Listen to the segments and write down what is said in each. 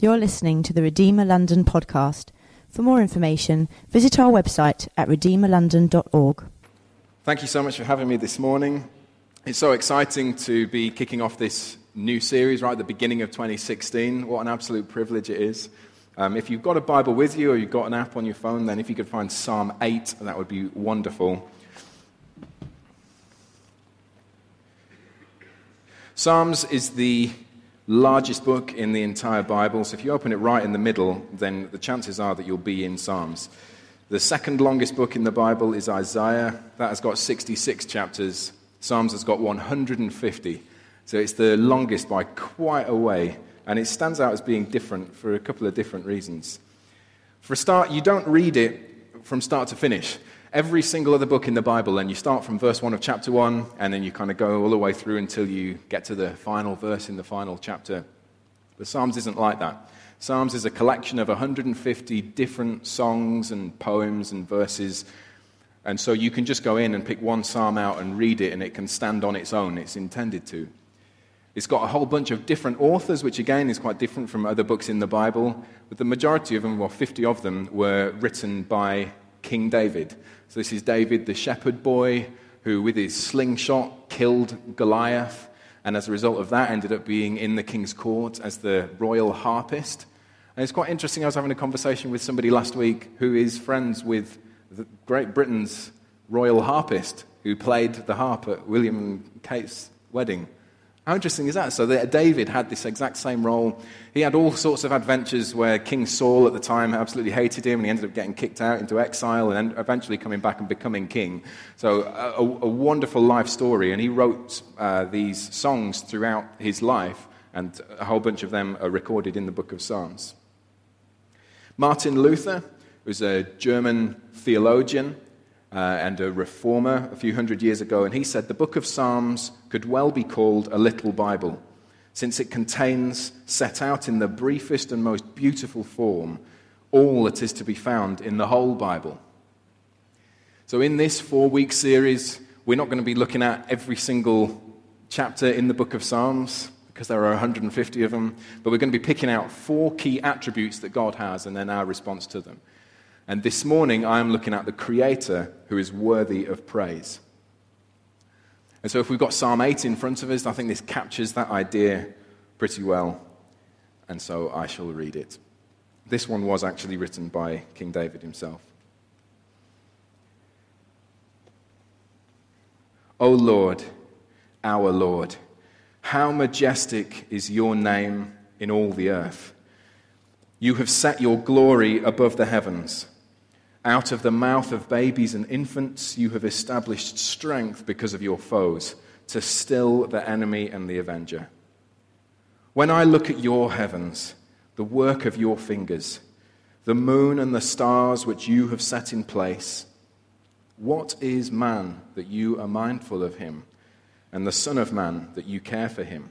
You're listening to the Redeemer London podcast. For more information, visit our website at redeemerlondon.org. Thank you so much for having me this morning. It's so exciting to be kicking off this new series right at the beginning of 2016. What an absolute privilege it is. Um, if you've got a Bible with you or you've got an app on your phone, then if you could find Psalm 8, that would be wonderful. Psalms is the largest book in the entire Bible. So if you open it right in the middle, then the chances are that you'll be in Psalms. The second longest book in the Bible is Isaiah. That has got 66 chapters. Psalms has got 150. So it's the longest by quite a way. And it stands out as being different for a couple of different reasons. For a start, you don't read it from start to finish every single other book in the Bible, and you start from verse 1 of chapter 1, and then you kind of go all the way through until you get to the final verse in the final chapter. The Psalms isn't like that. Psalms is a collection of 150 different songs and poems and verses. And so you can just go in and pick one psalm out and read it, and it can stand on its own. It's intended to. It's got a whole bunch of different authors, which again is quite different from other books in the Bible. But the majority of them, well, 50 of them, were written by King David. So this is David, the shepherd boy, who with his slingshot killed Goliath, and as a result of that, ended up being in the king's court as the royal harpist. And it's quite interesting. I was having a conversation with somebody last week who is friends with Great Britain's royal harpist, who played the harp at William and Kate's wedding. How interesting is that? So David had this exact same role. He had all sorts of adventures where King Saul at the time absolutely hated him, and he ended up getting kicked out into exile and eventually coming back and becoming king. So a, a wonderful life story. And he wrote uh, these songs throughout his life, and a whole bunch of them are recorded in the book of Psalms. Martin Luther was a German theologian uh, and a reformer a few hundred years ago, and he said the book of Psalms could well be called a little Bible, since it contains, set out in the briefest and most beautiful form, all that is to be found in the whole Bible. So, in this four week series, we're not going to be looking at every single chapter in the book of Psalms because there are 150 of them, but we're going to be picking out four key attributes that God has and then our response to them. And this morning, I am looking at the Creator who is worthy of praise. And so, if we've got Psalm 8 in front of us, I think this captures that idea pretty well. And so, I shall read it. This one was actually written by King David himself. O Lord, our Lord, how majestic is your name in all the earth. You have set your glory above the heavens. Out of the mouth of babies and infants, you have established strength because of your foes, to still the enemy and the avenger. When I look at your heavens, the work of your fingers, the moon and the stars which you have set in place, what is man that you are mindful of him, and the Son of Man that you care for him?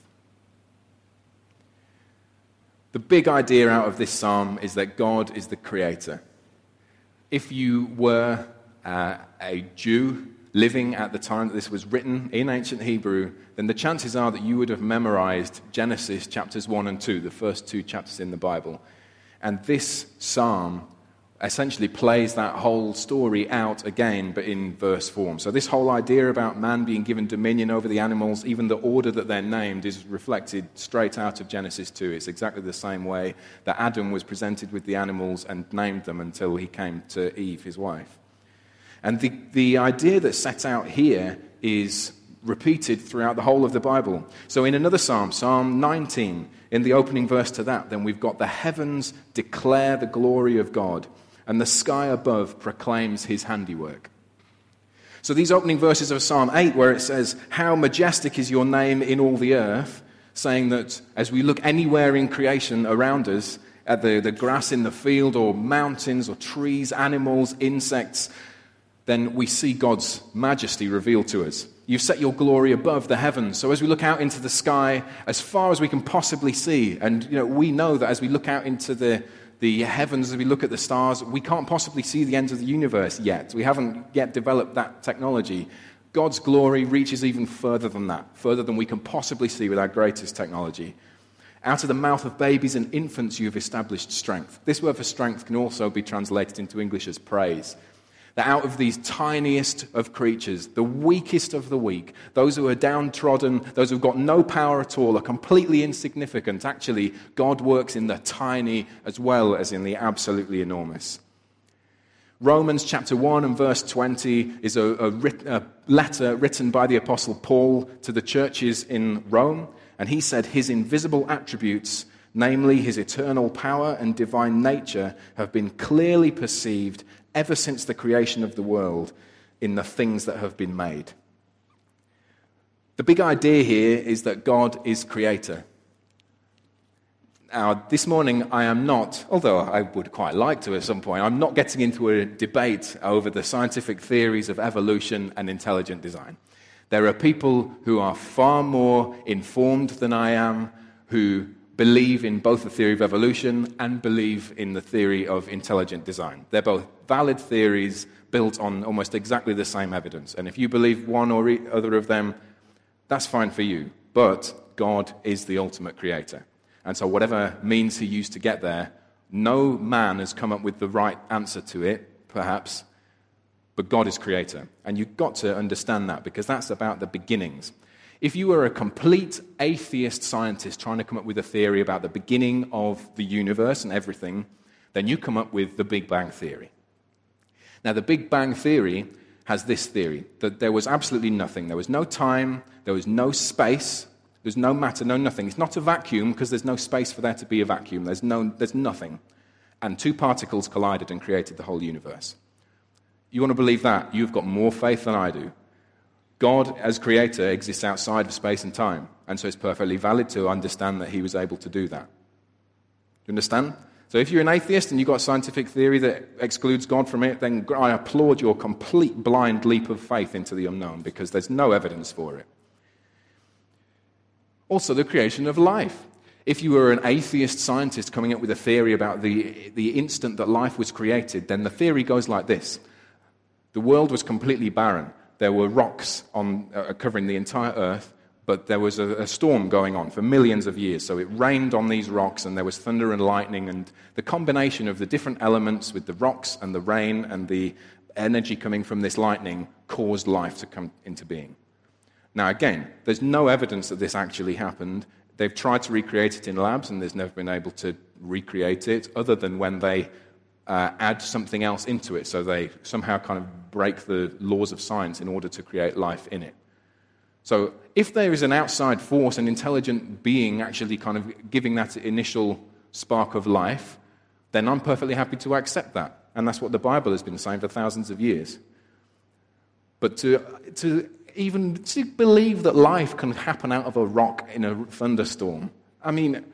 The big idea out of this psalm is that God is the creator. If you were uh, a Jew living at the time that this was written in ancient Hebrew, then the chances are that you would have memorized Genesis chapters 1 and 2, the first two chapters in the Bible. And this psalm essentially plays that whole story out again, but in verse form. So, this whole idea about man being given dominion over the animals, even the order that they're named, is reflected straight out of Genesis 2. It's exactly the same way that Adam was presented with the animals and named them until he came to Eve, his wife. And the, the idea that's set out here is repeated throughout the whole of the Bible. So, in another psalm, Psalm 19, in the opening verse to that, then we've got the heavens declare the glory of God and the sky above proclaims his handiwork. So, these opening verses of Psalm 8, where it says, How majestic is your name in all the earth, saying that as we look anywhere in creation around us, at the, the grass in the field or mountains or trees, animals, insects, then we see God's majesty revealed to us. You've set your glory above the heavens. So as we look out into the sky, as far as we can possibly see, and you know, we know that as we look out into the, the heavens, as we look at the stars, we can't possibly see the ends of the universe yet. We haven't yet developed that technology. God's glory reaches even further than that, further than we can possibly see with our greatest technology. Out of the mouth of babies and infants, you have established strength. This word for strength can also be translated into English as praise. That out of these tiniest of creatures, the weakest of the weak, those who are downtrodden, those who've got no power at all, are completely insignificant. Actually, God works in the tiny as well as in the absolutely enormous. Romans chapter 1 and verse 20 is a, a, writ, a letter written by the Apostle Paul to the churches in Rome. And he said, His invisible attributes, namely his eternal power and divine nature, have been clearly perceived ever since the creation of the world in the things that have been made. The big idea here is that God is creator. Now, this morning I am not, although I would quite like to at some point, I'm not getting into a debate over the scientific theories of evolution and intelligent design. There are people who are far more informed than I am who believe in both the theory of evolution and believe in the theory of intelligent design. They're both valid theories built on almost exactly the same evidence. And if you believe one or other of them, that's fine for you. But God is the ultimate creator. And so, whatever means he used to get there, no man has come up with the right answer to it, perhaps, but God is creator. And you've got to understand that because that's about the beginnings. If you were a complete atheist scientist trying to come up with a theory about the beginning of the universe and everything, then you come up with the Big Bang Theory. Now, the Big Bang Theory has this theory that there was absolutely nothing. There was no time, there was no space, there's no matter, no nothing. It's not a vacuum because there's no space for there to be a vacuum. There's, no, there's nothing. And two particles collided and created the whole universe. You want to believe that? You've got more faith than I do. God, as creator, exists outside of space and time. And so it's perfectly valid to understand that he was able to do that. Do you understand? So if you're an atheist and you've got a scientific theory that excludes God from it, then I applaud your complete blind leap of faith into the unknown because there's no evidence for it. Also, the creation of life. If you were an atheist scientist coming up with a theory about the, the instant that life was created, then the theory goes like this The world was completely barren there were rocks on, uh, covering the entire earth, but there was a, a, storm going on for millions of years. So it rained on these rocks, and there was thunder and lightning, and the combination of the different elements with the rocks and the rain and the energy coming from this lightning caused life to come into being. Now, again, there's no evidence that this actually happened. They've tried to recreate it in labs, and there's never been able to recreate it, other than when they uh, add something else into it. So they somehow kind of break the laws of science in order to create life in it. So, if there is an outside force, an intelligent being actually kind of giving that initial spark of life, then I'm perfectly happy to accept that. And that's what the Bible has been saying for thousands of years. But to, to even to believe that life can happen out of a rock in a thunderstorm, I mean,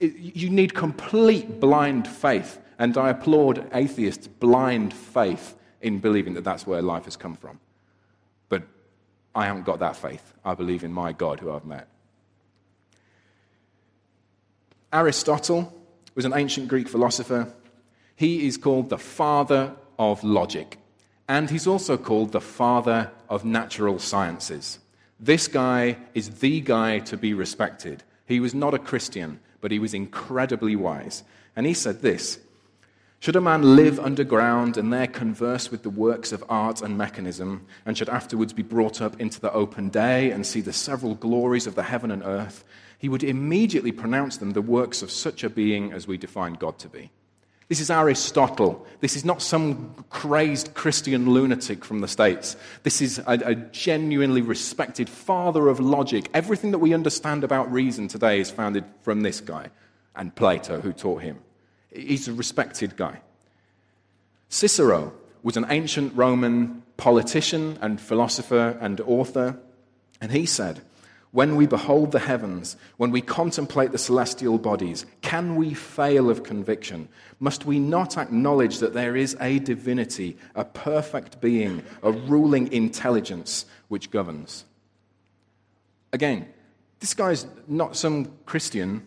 it, you need complete blind faith. And I applaud atheists' blind faith in believing that that's where life has come from. But I haven't got that faith. I believe in my God who I've met. Aristotle was an ancient Greek philosopher. He is called the father of logic, and he's also called the father of natural sciences. This guy is the guy to be respected. He was not a Christian, but he was incredibly wise. And he said this should a man live underground and there converse with the works of art and mechanism, and should afterwards be brought up into the open day and see the several glories of the heaven and earth, he would immediately pronounce them the works of such a being as we define God to be. This is Aristotle. This is not some crazed Christian lunatic from the States. This is a, a, genuinely respected father of logic. Everything that we understand about reason today is founded from this guy and Plato, who taught him. He's a respected guy. Cicero was an ancient Roman politician and philosopher and author, and he said, When we behold the heavens, when we contemplate the celestial bodies, can we fail of conviction? Must we not acknowledge that there is a divinity, a perfect being, a ruling intelligence which governs? Again, this guy's not some Christian.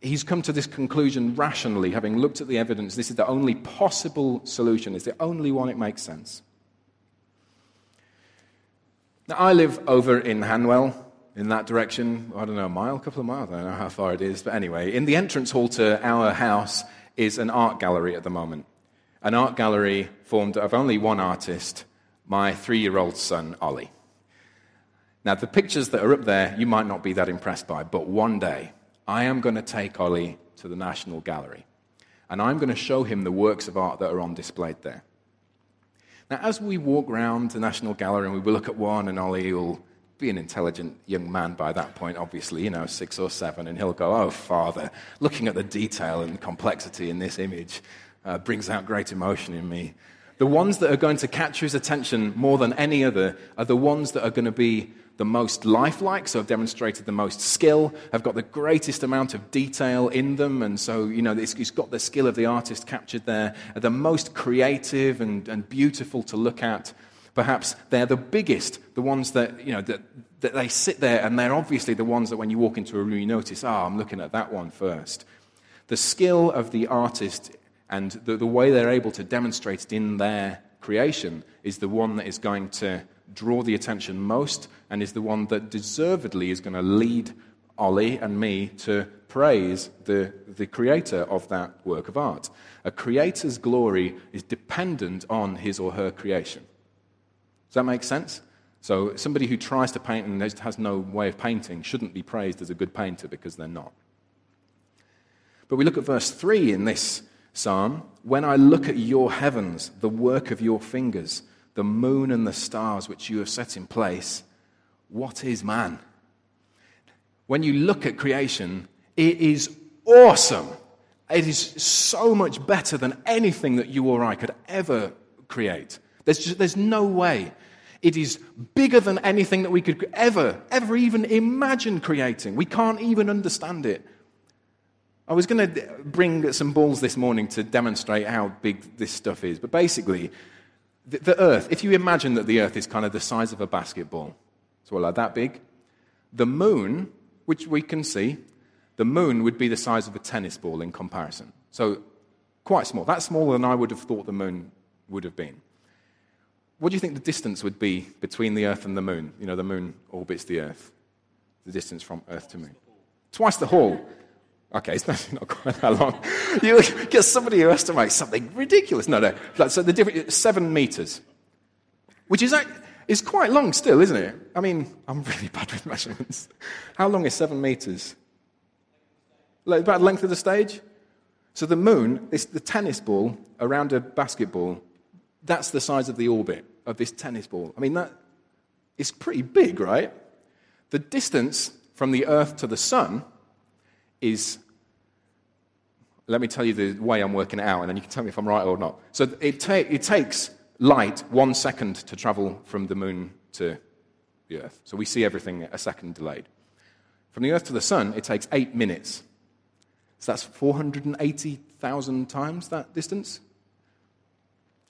He's come to this conclusion rationally, having looked at the evidence. This is the only possible solution, it's the only one it makes sense. Now, I live over in Hanwell, in that direction. I don't know, a mile, a couple of miles. I don't know how far it is. But anyway, in the entrance hall to our house is an art gallery at the moment. An art gallery formed of only one artist, my three year old son, Ollie. Now, the pictures that are up there, you might not be that impressed by, but one day, I am going to take Ollie to the National Gallery. And I'm going to show him the works of art that are on display there. Now, as we walk around the National Gallery and we will look at one, and Ollie will be an intelligent young man by that point, obviously, you know, six or seven, and he'll go, Oh, Father, looking at the detail and complexity in this image uh, brings out great emotion in me. The ones that are going to capture his attention more than any other are the ones that are going to be the most lifelike, so have demonstrated the most skill, have got the greatest amount of detail in them, and so, you know, it's, it's got the skill of the artist captured there, are the most creative and, and beautiful to look at. Perhaps they're the biggest, the ones that, you know, that, that they sit there, and they're obviously the ones that when you walk into a room, you notice, oh, I'm looking at that one first. The skill of the artist and the, the way they're able to demonstrate it in their creation is the one that is going to draw the attention most and is the one that deservedly is going to lead Ollie and me to praise the, the creator of that work of art. A creator's glory is dependent on his or her creation. Does that make sense? So, somebody who tries to paint and has no way of painting shouldn't be praised as a good painter because they're not. But we look at verse 3 in this psalm. When I look at your heavens, the work of your fingers, the moon and the stars which you have set in place, what is man? When you look at creation, it is awesome. It is so much better than anything that you or I could ever create. There's, just, there's no way. It is bigger than anything that we could ever, ever even imagine creating. We can't even understand it. I was going to bring some balls this morning to demonstrate how big this stuff is. But basically, the, the Earth, if you imagine that the Earth is kind of the size of a basketball, so like that big, the moon, which we can see, the moon would be the size of a tennis ball in comparison. So quite small. That's smaller than I would have thought the moon would have been. What do you think the distance would be between the Earth and the moon? You know, the moon orbits the Earth. The distance from Earth to moon. Twice the Hall. Okay, it's not quite that long. You get somebody who estimates something ridiculous. No, no. So the difference seven meters, which is is quite long still, isn't it? I mean, I'm really bad with measurements. How long is seven meters? Like about the length of the stage. So the moon is the tennis ball around a basketball. That's the size of the orbit of this tennis ball. I mean, that is pretty big, right? The distance from the Earth to the Sun is let me tell you the way I'm working it out, and then you can tell me if I'm right or not. So it, ta- it takes light one second to travel from the moon to the Earth. So we see everything a second delayed. From the Earth to the Sun, it takes eight minutes. So that's 480,000 times that distance.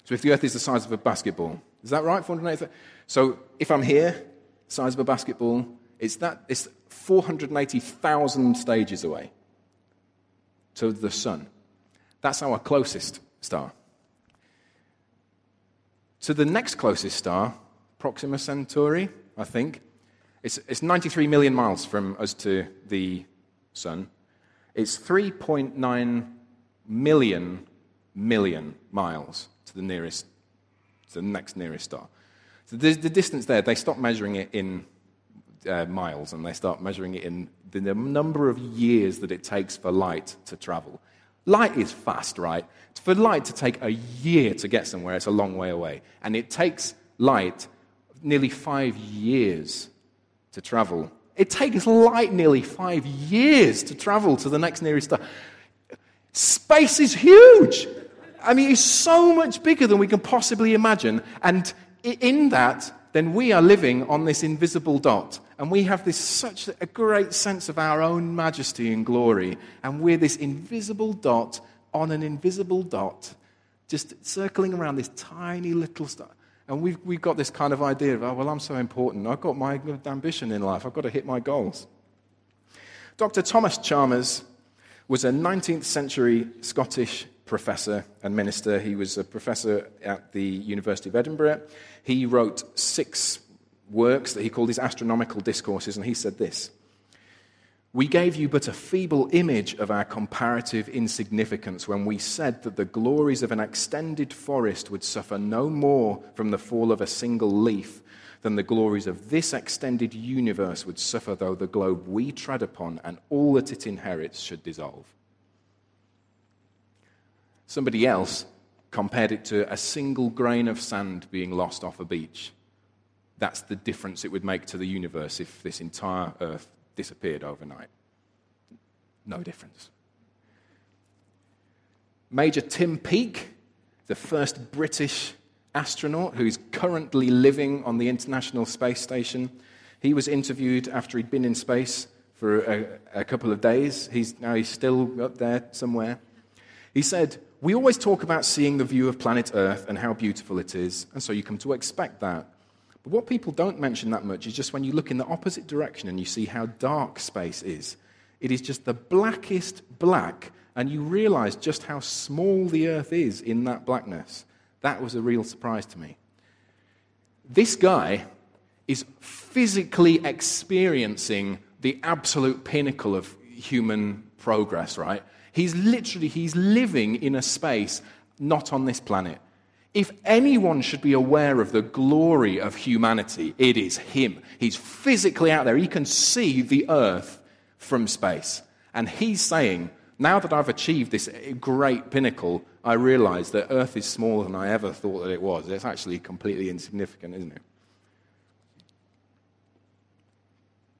So if the Earth is the size of a basketball, is that right? 480. So if I'm here, size of a basketball, it's that it's 480,000 stages away to the sun. That's our closest star. To the next closest star, Proxima Centauri, I think, it's, it's 93 million miles from us to the sun. It's 3.9 million million miles to the nearest, to the next nearest star. So the, the distance there, they stop measuring it in uh, miles and they start measuring it in the number of years that it takes for light to travel. Light is fast, right? For light to take a year to get somewhere, it's a long way away. And it takes light nearly five years to travel. It takes light nearly five years to travel to the next nearest star. Space is huge. I mean, it's so much bigger than we can possibly imagine. And in that, then we are living on this invisible dot And we have this such a great sense of our own majesty and glory. And we're this invisible dot on an invisible dot, just circling around this tiny little star. And we've, we've got this kind of idea of, oh, well, I'm so important. I've got my ambition in life. I've got to hit my goals. Dr. Thomas Chalmers was a 19th century Scottish professor and minister. He was a professor at the University of Edinburgh. He wrote six works that he called his astronomical discourses, and he said this We gave you but a feeble image of our comparative insignificance when we said that the glories of an extended forest would suffer no more from the fall of a single leaf than the glories of this extended universe would suffer though the globe we tread upon and all that it inherits should dissolve. Somebody else compared it to a single grain of sand being lost off a beach. That's the difference it would make to the universe if this entire earth disappeared overnight. No difference. Major Tim Peake, the first British astronaut who's currently living on the International Space Station, he was interviewed after he'd been in space for a, a couple of days. He's, now he's still up there somewhere. He said, we always talk about seeing the view of planet Earth and how beautiful it is, and so you come to expect that. What people don't mention that much is just when you look in the opposite direction and you see how dark space is. It is just the blackest black, and you realize just how small the Earth is in that blackness. That was a real surprise to me. This guy is physically experiencing the absolute pinnacle of human progress, right? He's literally, he's living in a space not on this planet. If anyone should be aware of the glory of humanity, it is him. He's physically out there. He can see the earth from space. And he's saying, now that I've achieved this great pinnacle, I realize that earth is smaller than I ever thought that it was. It's actually completely insignificant, isn't it?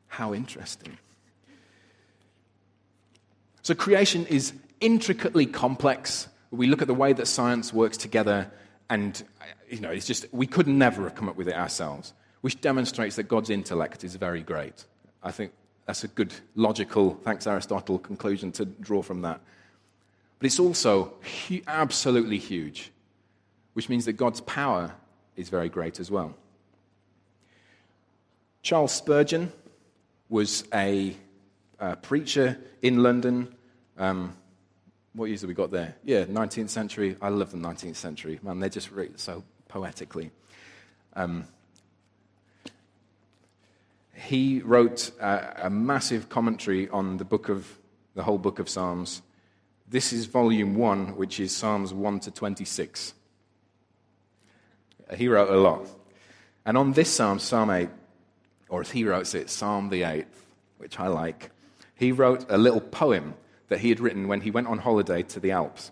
How interesting. So creation is intricately complex. We look at the way that science works together, and you know, it's just we could never have come up with it ourselves, which demonstrates that God's intellect is very great. I think that's a good logical, thanks Aristotle, conclusion to draw from that. But it's also hu- absolutely huge, which means that God's power is very great as well. Charles Spurgeon was a, a preacher in London um, what years have we got there? Yeah, 19th century. I love the 19th century. Man, they just write so poetically. Um, he wrote a, a, massive commentary on the book of the whole book of Psalms. This is volume one, which is Psalms 1 to 26. He wrote a lot. And on this psalm, Psalm 8, or as he wrote it, Psalm the 8th, which I like, he wrote a little poem that he had written when he went on holiday to the Alps.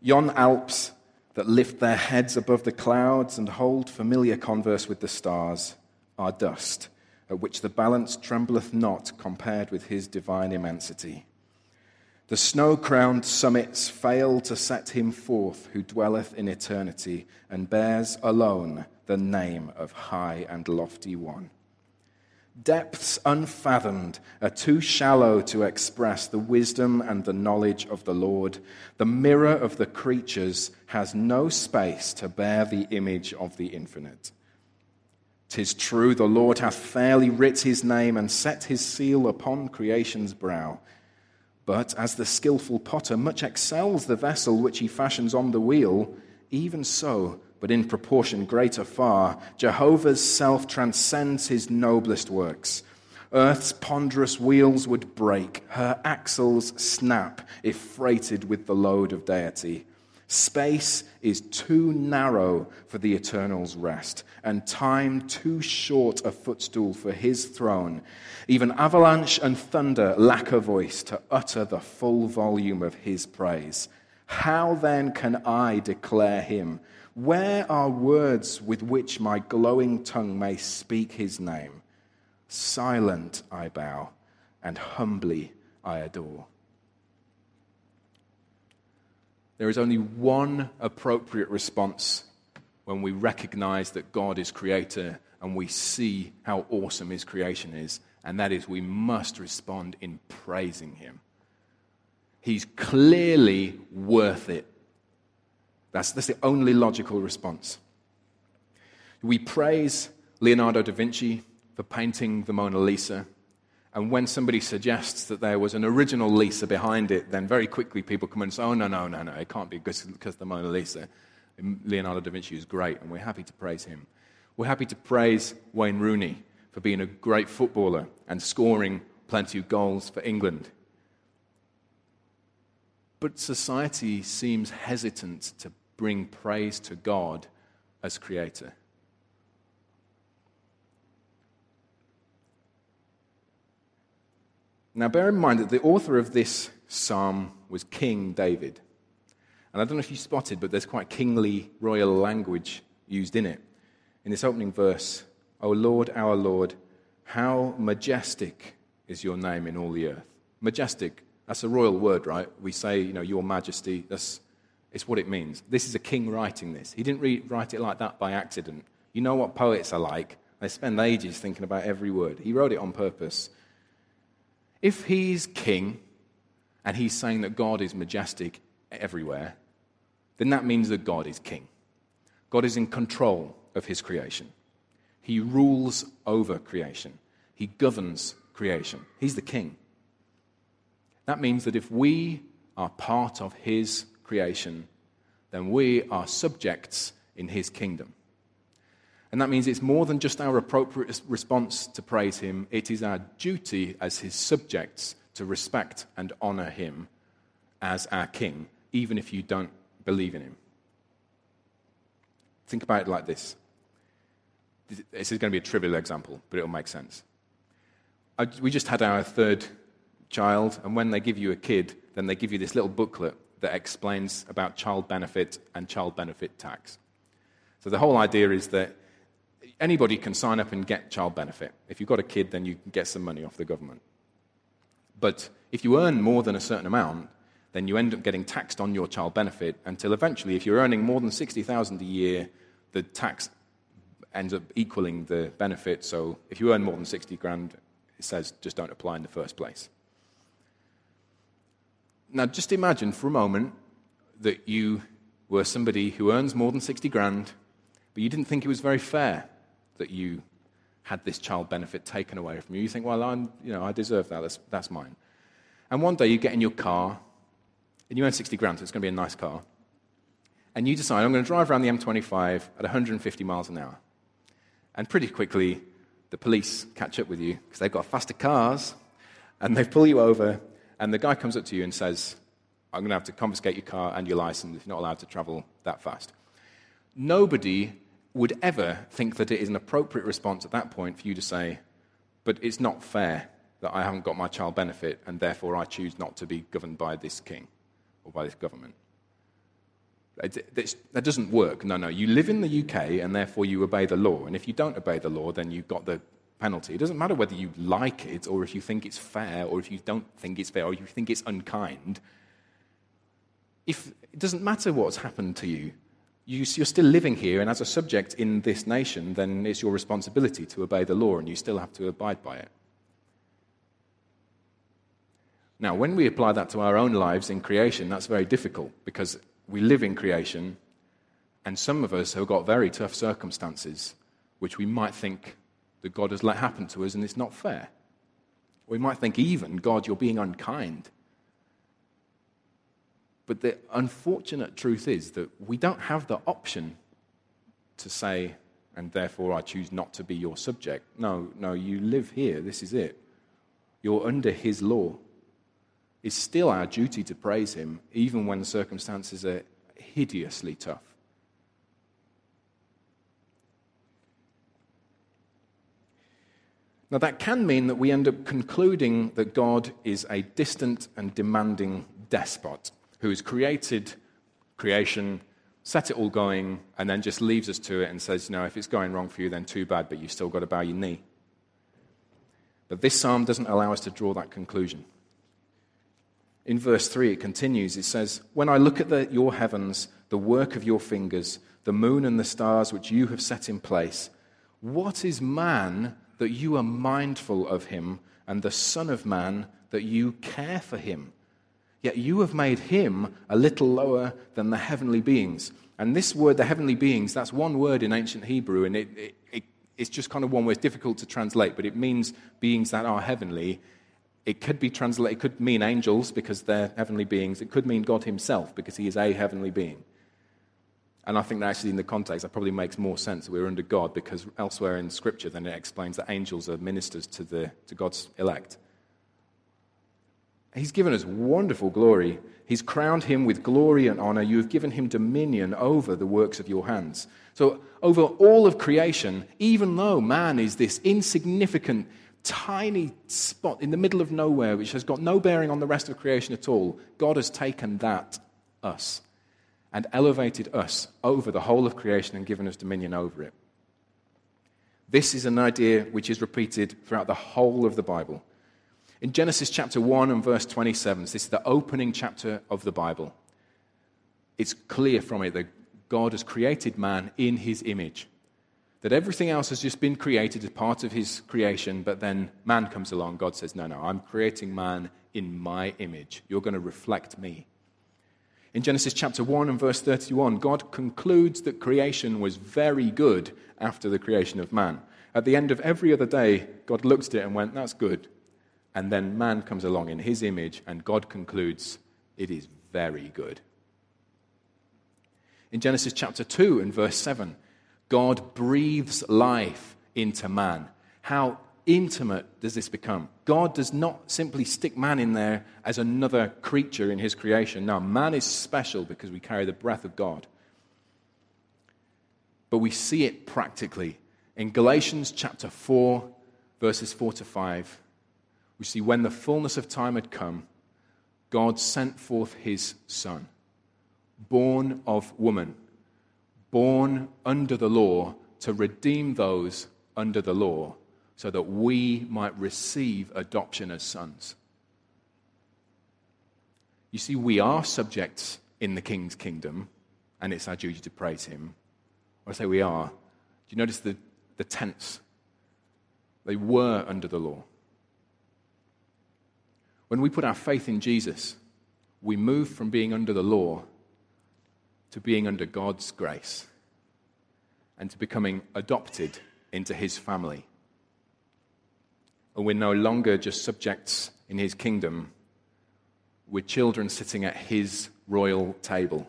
Yon Alps that lift their heads above the clouds and hold familiar converse with the stars are dust, at which the balance trembleth not compared with his divine immensity. The snow crowned summits fail to set him forth who dwelleth in eternity and bears alone the name of High and Lofty One. Depths unfathomed are too shallow to express the wisdom and the knowledge of the Lord. The mirror of the creatures has no space to bear the image of the infinite. Tis true, the Lord hath fairly writ his name and set his seal upon creation's brow. But as the skilful potter much excels the vessel which he fashions on the wheel, even so but in proportion greater far. Jehovah's self transcends his noblest works. Earth's ponderous wheels would break, her axles snap if freighted with the load of deity. Space is too narrow for the eternal's rest, and time too short a footstool for his throne. Even avalanche and thunder lack a voice to utter the full volume of his praise. How then can I declare him? Where are words with which my glowing tongue may speak his name? Silent I bow, and humbly I adore. There is only one appropriate response when we recognize that God is creator and we see how awesome his creation is, and that is we must respond in praising him. He's clearly worth it. That's, that's the only logical response. We praise Leonardo da Vinci for painting the Mona Lisa. And when somebody suggests that there was an original Lisa behind it, then very quickly people come and say, oh, no, no, no, no, it can't be because the Mona Lisa. Leonardo da Vinci is great, and we're happy to praise him. We're happy to praise Wayne Rooney for being a great footballer and scoring plenty of goals for England. But society seems hesitant to bring praise to God as creator. Now, bear in mind that the author of this psalm was King David. And I don't know if you spotted, but there's quite kingly royal language used in it. In this opening verse, O Lord, our Lord, how majestic is your name in all the earth. Majestic, that's a royal word, right? We say, you know, your majesty, that's it's what it means. This is a king writing this. He didn't re- write it like that by accident. You know what poets are like. They spend ages thinking about every word. He wrote it on purpose. If he's king and he's saying that God is majestic everywhere, then that means that God is king. God is in control of his creation. He rules over creation. He governs creation. He's the king. That means that if we are part of his creation, then we are subjects in his kingdom. And that means it's more than just our appropriate response to praise him, it is our duty as his subjects to respect and honor him as our king, even if you don't believe in him. Think about it like this. This is going to be a trivial example, but it'll make sense. We just had our third child, and when they give you a kid, then they give you this little booklet that explains about child benefit and child benefit tax. So the whole idea is that anybody can sign up and get child benefit. If you've got a kid, then you can get some money off the government. But if you earn more than a certain amount, then you end up getting taxed on your child benefit until eventually, if you're earning more than 60,000 a year, the tax ends up equaling the benefit. So if you earn more than 60 grand, it says just don't apply in the first place. Now, just imagine for a moment that you were somebody who earns more than 60 grand, but you didn't think it was very fair that you had this child benefit taken away from you. You think, well, I'm, you know, I deserve that. That's, that's mine. And one day you get in your car, and you earn 60 grand, so it's going to be a nice car. And you decide, I'm going to drive around the M25 at 150 miles an hour. And pretty quickly, the police catch up with you because they've got faster cars, and they pull you over, and the guy comes up to you and says, I'm going to have to confiscate your car and your license if you're not allowed to travel that fast. Nobody would ever think that it is an appropriate response at that point for you to say, but it's not fair that I haven't got my child benefit and therefore I choose not to be governed by this king or by this government. That doesn't work. No, no. You live in the UK and therefore you obey the law. And if you don't obey the law, then you've got the penalty. It doesn't matter whether you like it or if you think it's fair or if you don't think it's fair or you think it's unkind. If, it doesn't matter what's happened to you you, are still living here, and as a subject in this nation, then it's your responsibility to obey the law, and you still have to abide by it. Now, when we apply that to our own lives in creation, that's very difficult because we live in creation, and some of us have got very tough circumstances which we might think that God has let happen to us, and it's not fair. We might think, even, God, you're being unkind. But the unfortunate truth is that we don't have the option to say, and therefore I choose not to be your subject. No, no, you live here. This is it. You're under his law. It's still our duty to praise him, even when the circumstances are hideously tough. Now, that can mean that we end up concluding that God is a distant and demanding despot who has created creation, set it all going, and then just leaves us to it and says, you know, if it's going wrong for you, then too bad, but you've still got to bow your knee. But this psalm doesn't allow us to draw that conclusion. In verse 3, it continues. It says, When I look at the, your heavens, the work of your fingers, the moon and the stars which you have set in place, What is man that you are mindful of him, and the Son of Man that you care for him? Yet you have made him a little lower than the heavenly beings. And this word, the heavenly beings, that's one word in ancient Hebrew, and it, it, it, it's just kind of one word, it's difficult to translate, but it means beings that are heavenly. It could be translated, it could mean angels because they're heavenly beings. It could mean God himself because he is a heavenly being. And I think that actually, in the context, that probably makes more sense that we're under God because elsewhere in Scripture, then it explains that angels are ministers to, the, to God's elect. He's given us wonderful glory. He's crowned him with glory and honor. You have given him dominion over the works of your hands. So, over all of creation, even though man is this insignificant, tiny spot in the middle of nowhere, which has got no bearing on the rest of creation at all, God has taken that, us, and elevated us over the whole of creation and given us dominion over it. This is an idea which is repeated throughout the whole of the Bible. In Genesis chapter 1 and verse 27, this is the opening chapter of the Bible. It's clear from it that God has created man in his image. That everything else has just been created as part of his creation, but then man comes along. God says, No, no, I'm creating man in my image. You're going to reflect me. In Genesis chapter 1 and verse 31, God concludes that creation was very good after the creation of man. At the end of every other day, God looked at it and went, That's good. And then man comes along in his image, and God concludes, It is very good. In Genesis chapter 2 and verse 7, God breathes life into man. How intimate does this become? God does not simply stick man in there as another creature in his creation. Now, man is special because we carry the breath of God. But we see it practically. In Galatians chapter 4, verses 4 to 5, we see when the fullness of time had come, God sent forth his Son, born of woman, born under the law, to redeem those under the law so that we might receive adoption as sons. You see, we are subjects in the king's kingdom, and it's our duty to praise him. When I say we are, do you notice the, the tense? They were under the law. When we put our faith in Jesus, we move from being under the law to being under God's grace and to becoming adopted into his family and we're no longer just subjects in his kingdom. We're children sitting at his royal table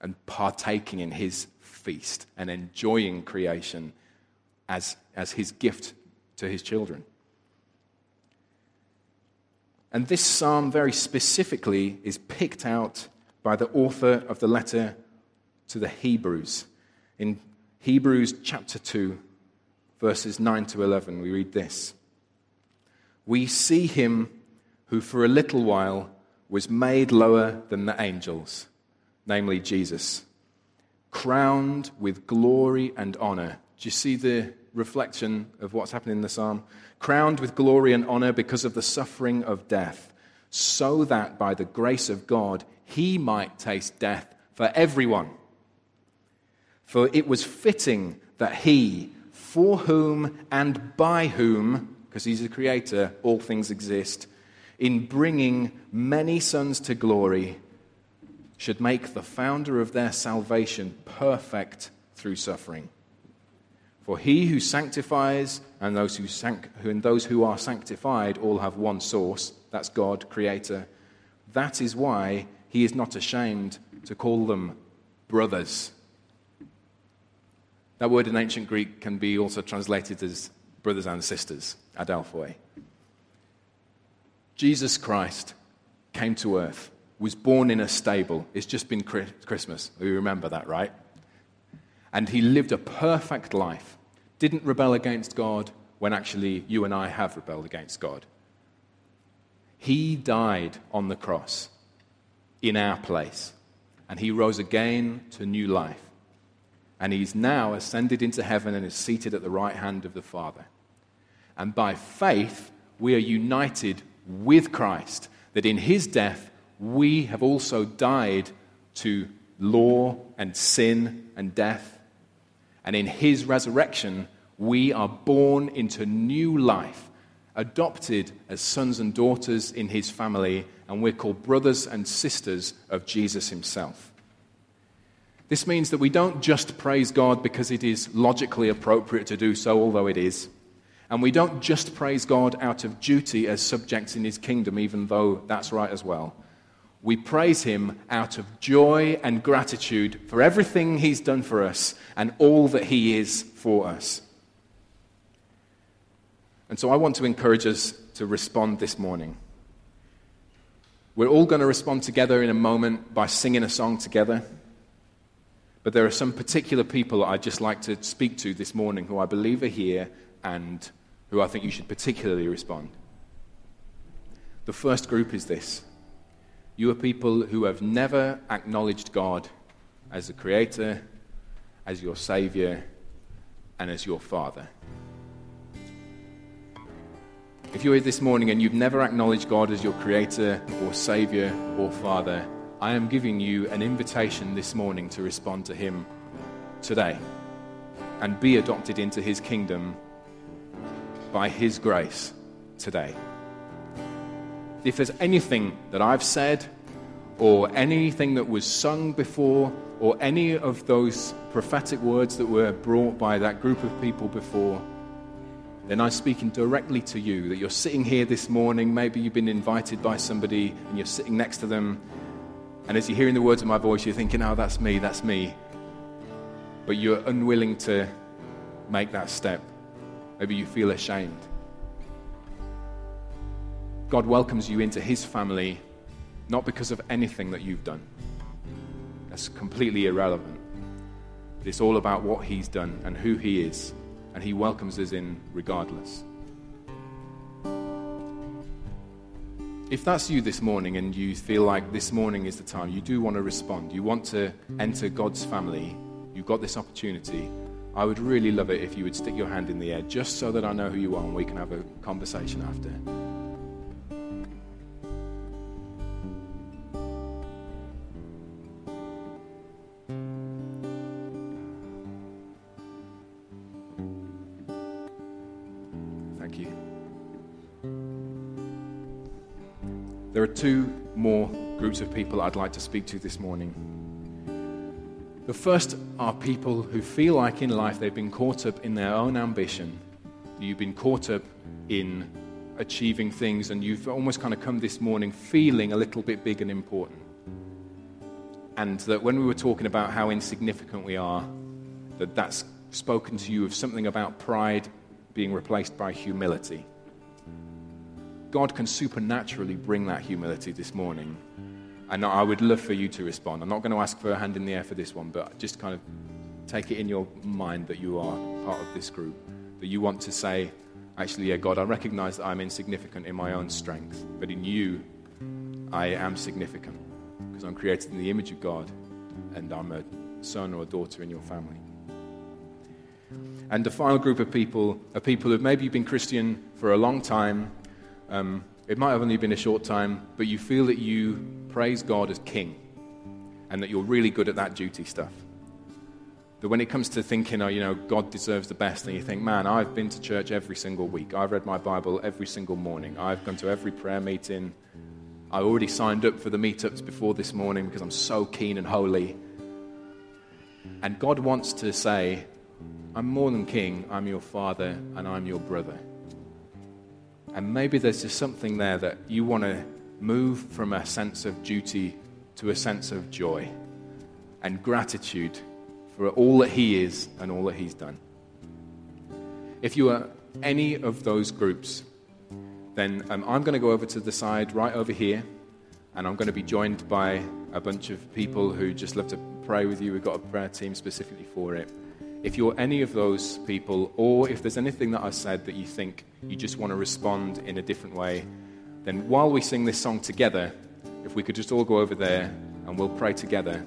and partaking in his feast and enjoying creation as, as his gift to his children. And this psalm, very specifically, is picked out by the author of the letter to the Hebrews. In Hebrews chapter 2, verses 9 to 11, we read this we see him who for a little while was made lower than the angels, namely Jesus, crowned with glory and honor. Do you see the reflection of what's happening in the psalm? Crowned with glory and honor because of the suffering of death, so that by the grace of God he might taste death for everyone. For it was fitting that he, for whom and by whom because he's the creator, all things exist, in bringing many sons to glory, should make the founder of their salvation perfect through suffering. For he who sanctifies and those who, sanct- and those who are sanctified all have one source that's God, Creator. That is why he is not ashamed to call them brothers. That word in ancient Greek can be also translated as brothers and sisters, Adelphoi. Jesus Christ came to earth, was born in a stable. It's just been Christmas. We remember that, right? And he lived a perfect life, didn't rebel against God when actually you and I have rebelled against God. He died on the cross in our place, and he rose again to new life. And he's now ascended into heaven and is seated at the right hand of the Father. And by faith, we are united with Christ, that in his death, we have also died to law and sin and death. And in his resurrection, We are born into new life, adopted as sons and daughters in his family, and we're called brothers and sisters of Jesus himself. This means that we don't just praise God because it is logically appropriate to do so, although it is. And we don't just praise God out of duty as subjects in his kingdom, even though that's right as well. We praise him out of joy and gratitude for everything he's done for us and all that he is for us. And so I want to encourage us to respond this morning. We're all going to respond together in a moment by singing a song together. But there are some particular people that I'd just like to speak to this morning who I believe are here and who I think you should particularly respond. The first group is this you are people who have never acknowledged God as the creator, as your savior, and as your father. If you're here this morning and you've never acknowledged God as your creator or savior or father, I am giving you an invitation this morning to respond to him today and be adopted into his kingdom by his grace today. If there's anything that I've said or anything that was sung before or any of those prophetic words that were brought by that group of people before then I'm speaking directly to you. That you're sitting here this morning, maybe you've been invited by somebody and you're sitting next to them, and as you're hearing the words of my voice, you're thinking, oh, that's me, that's me. But you're unwilling to make that step. Maybe you feel ashamed. God welcomes you into his family not because of anything that you've done. That's completely irrelevant. But it's all about what he's done and who he is and He welcomes us in regardless. If that's you this morning and you feel like this morning is the time, you do want to respond, you want to enter God's family, you've got this opportunity, I would really love it if you would stick your hand in the air just so that I know who you are and we can have a conversation after. Thank you. There are two more groups of people I'd like to speak to this morning. The first are people who feel like in life they've been caught up in their own ambition. You've been caught up in achieving things, and you've almost kind of come this morning feeling a little bit big and important. And that when we were talking about how insignificant we are, that that's spoken to you of something about pride being replaced by humility. God can supernaturally bring that humility this morning. And I would love for you to respond. I'm not going to ask for a hand in the air for this one, but just kind of take it in your mind that you are part of this group. That you want to say, actually, yeah, God, I recognize that I'm insignificant in my own strength, but in you, I am significant because I'm created in the image of God and I'm a son or a daughter in your family. And the final group of people are people who maybe you've been Christian for a long time um, it might have only been a short time, but you feel that you praise God as king and that you're really good at that duty stuff. That when it comes to thinking, oh, you know, God deserves the best, and you think, man, I've been to church every single week. I've read my Bible every single morning. I've gone to every prayer meeting. I already signed up for the meetups before this morning because I'm so keen and holy. And God wants to say, I'm more than king, I'm your father, and I'm your brother. And maybe there's just something there that you want to move from a sense of duty to a sense of joy and gratitude for all that He is and all that He's done. If you are any of those groups, then um, I'm going to go over to the side right over here, and I'm going to be joined by a bunch of people who just love to pray with you. We've got a prayer team specifically for it. If you're any of those people, or if there's anything that I said that you think you just want to respond in a different way, then while we sing this song together, if we could just all go over there and we'll pray together.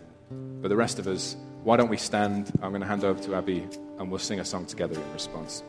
But the rest of us, why don't we stand? I'm going to hand over to Abby and we'll sing a song together in response.